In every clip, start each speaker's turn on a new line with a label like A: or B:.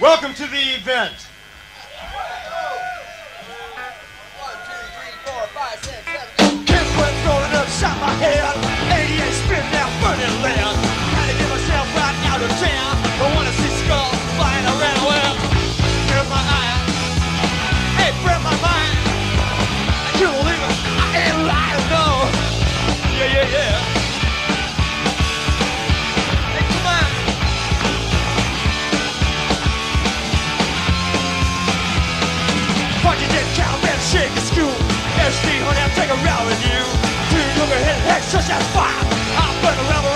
A: Welcome to the event.
B: One, two, three, four, five, six, seven. Kids went throwing up, shot my head. shake a school, SD honey, I'll take a with you. Do your head, heck, such as fire. I'll burn around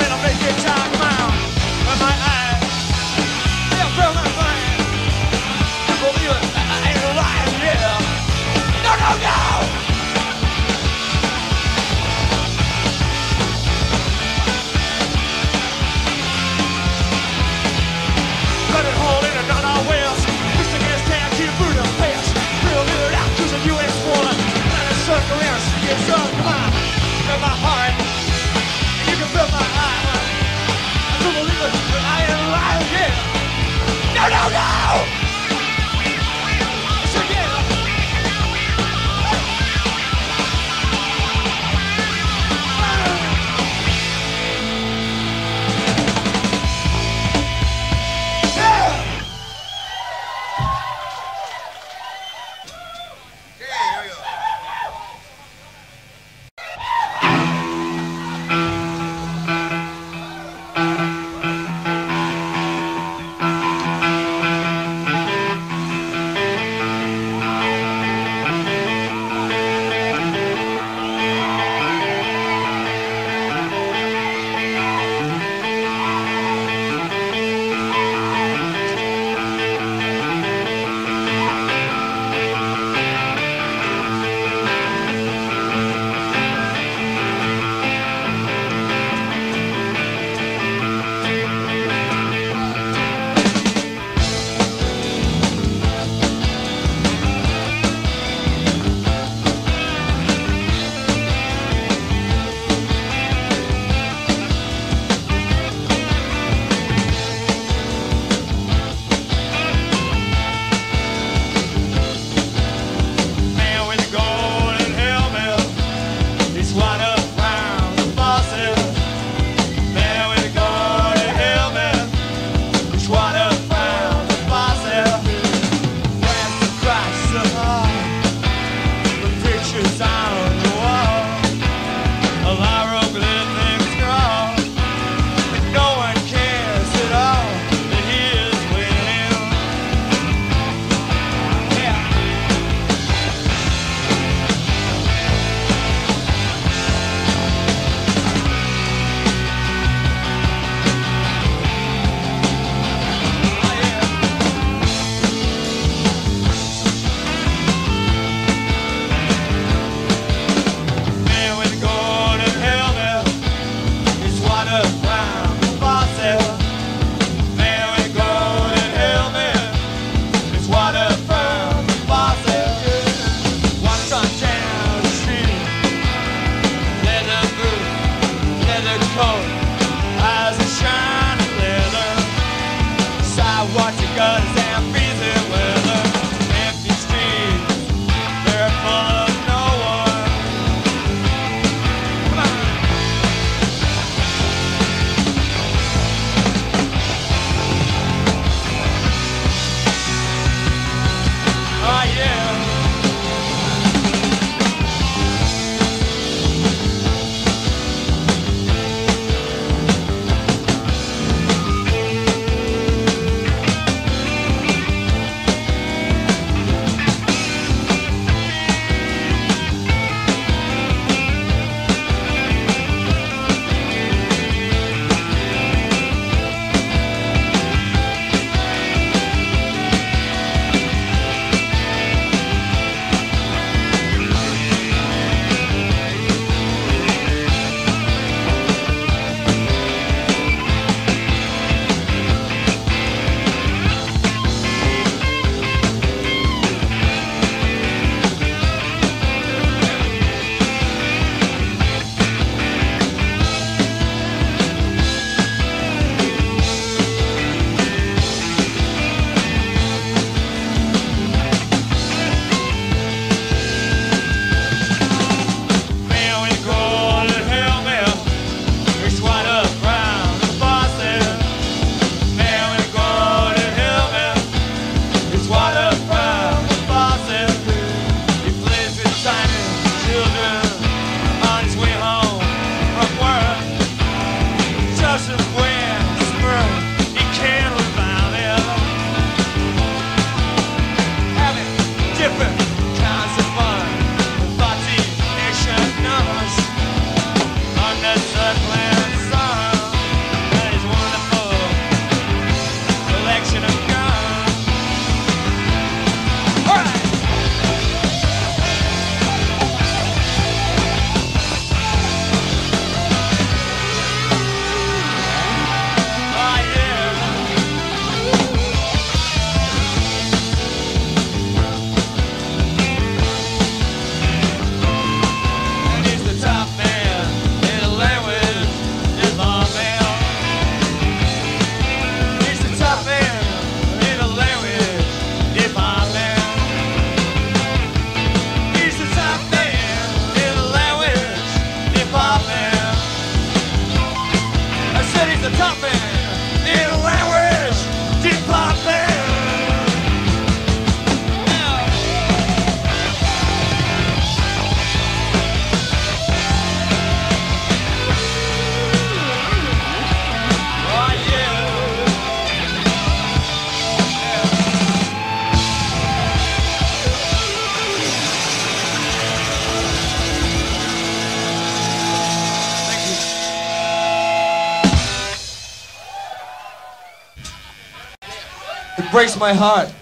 B: Breaks my heart.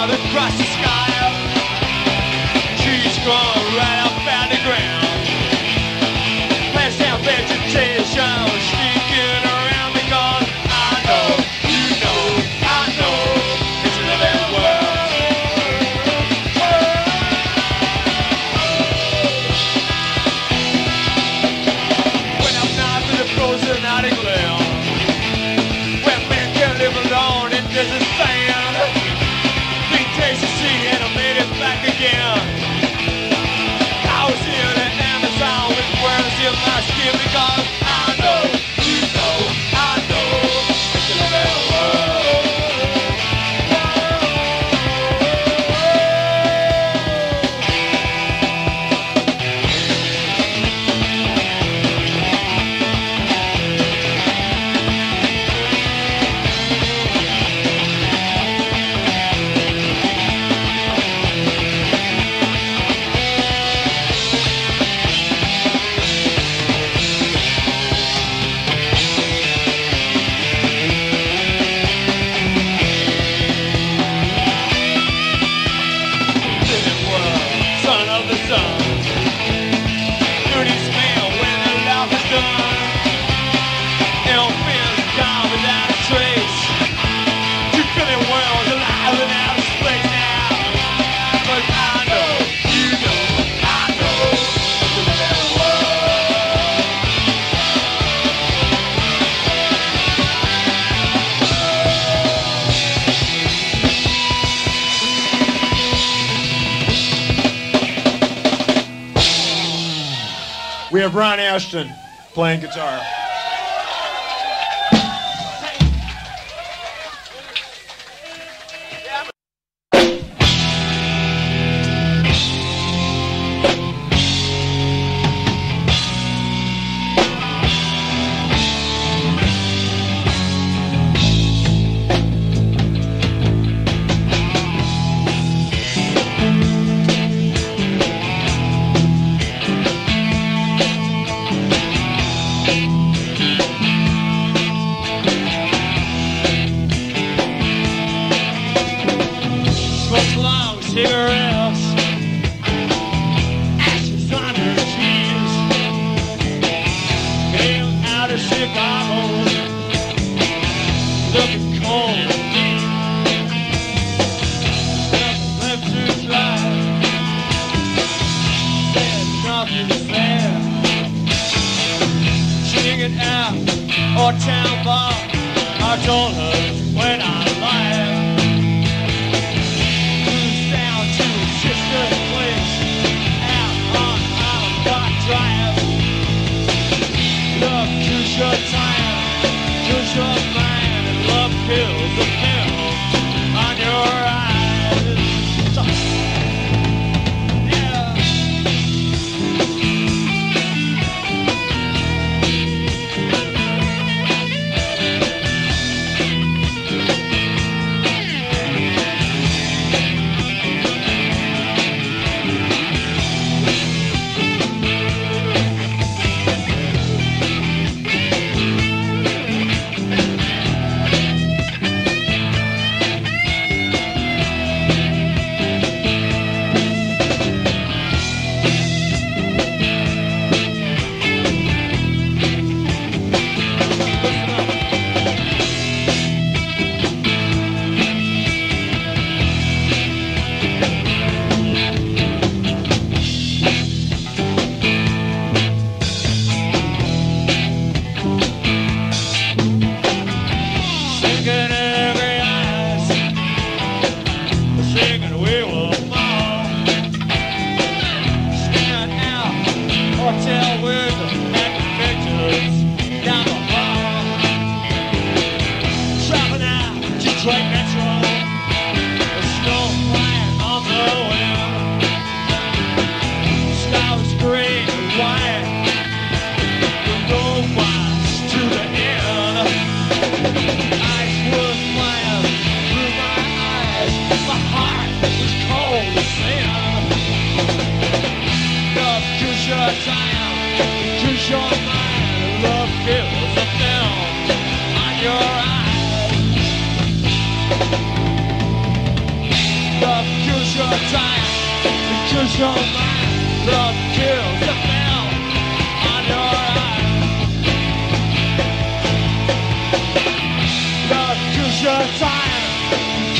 A: Out
B: across the sky. Trees growing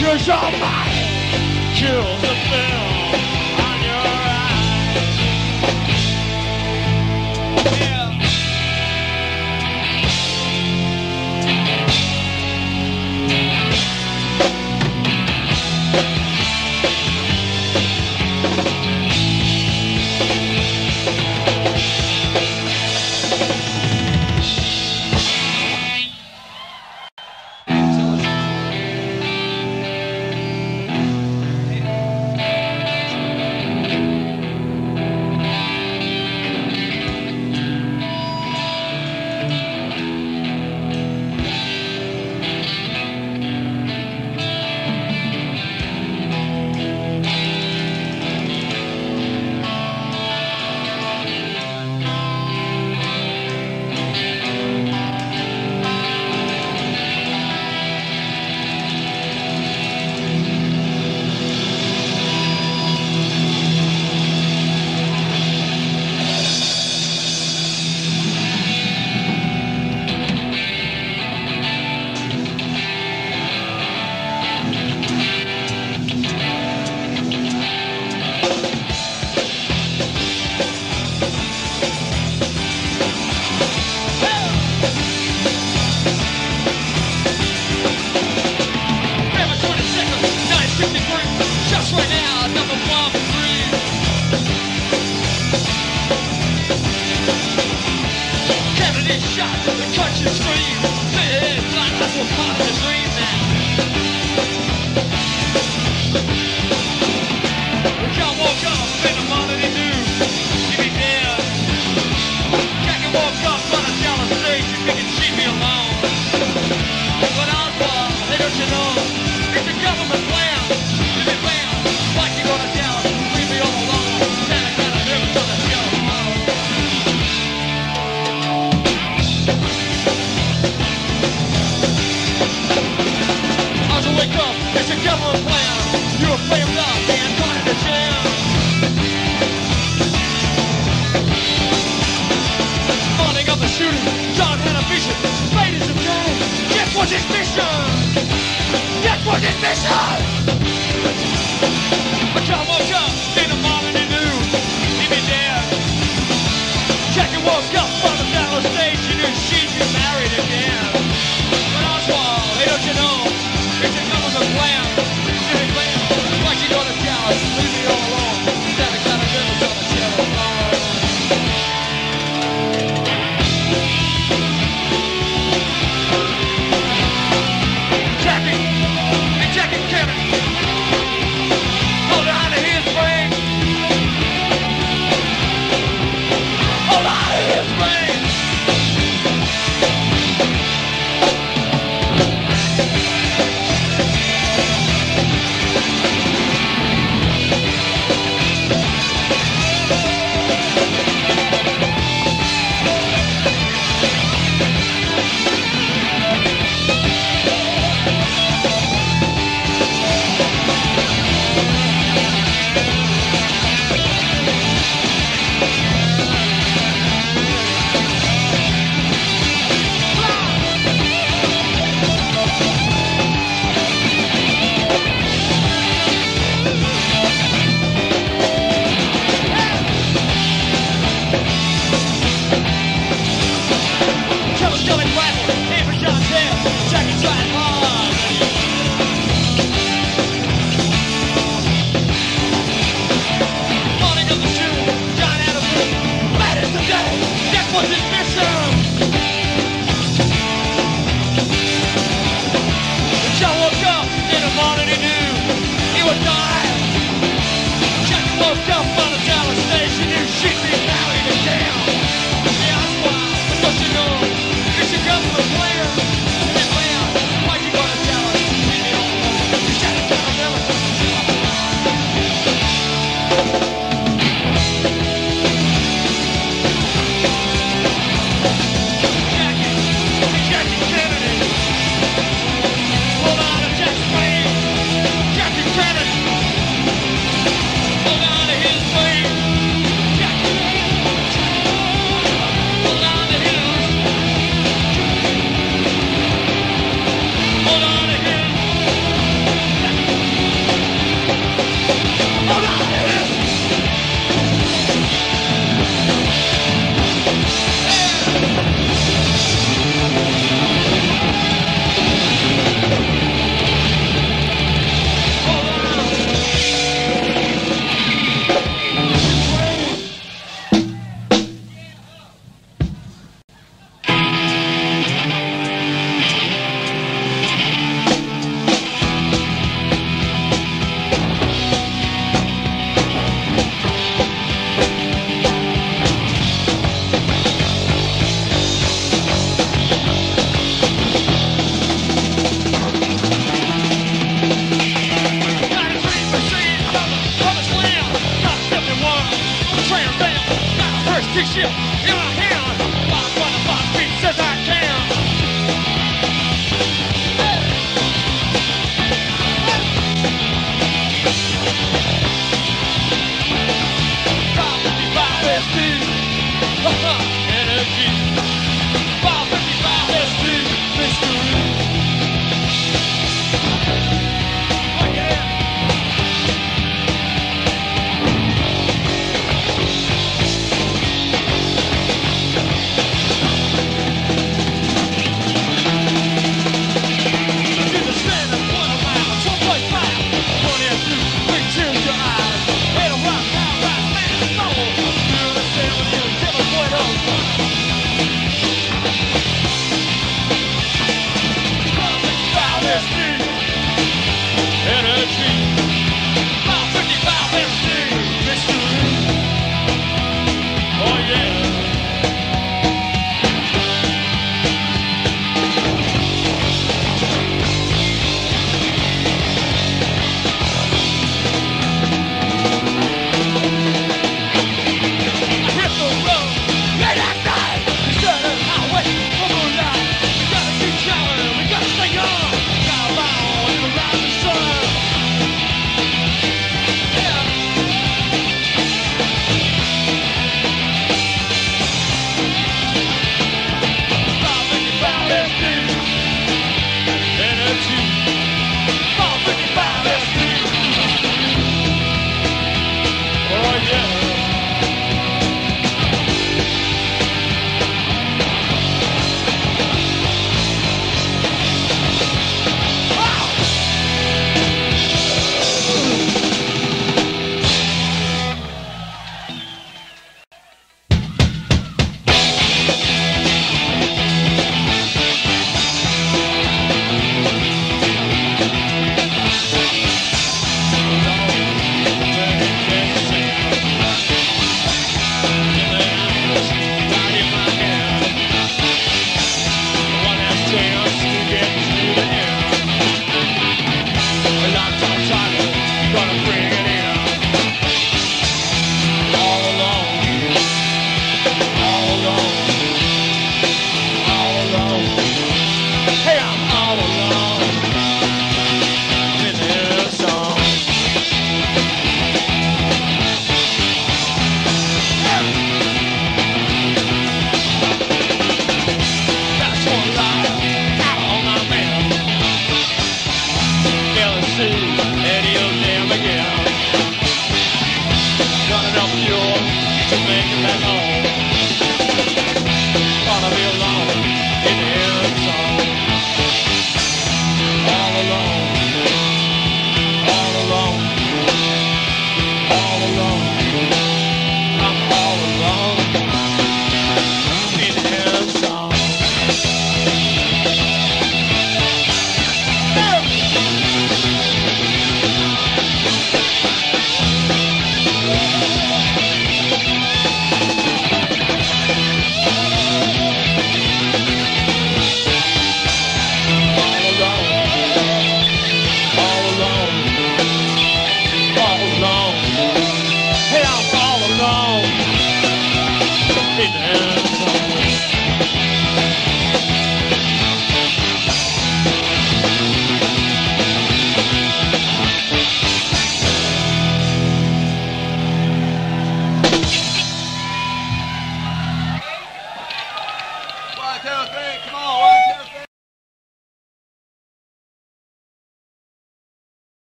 B: kills your mind, kills the film on your eyes.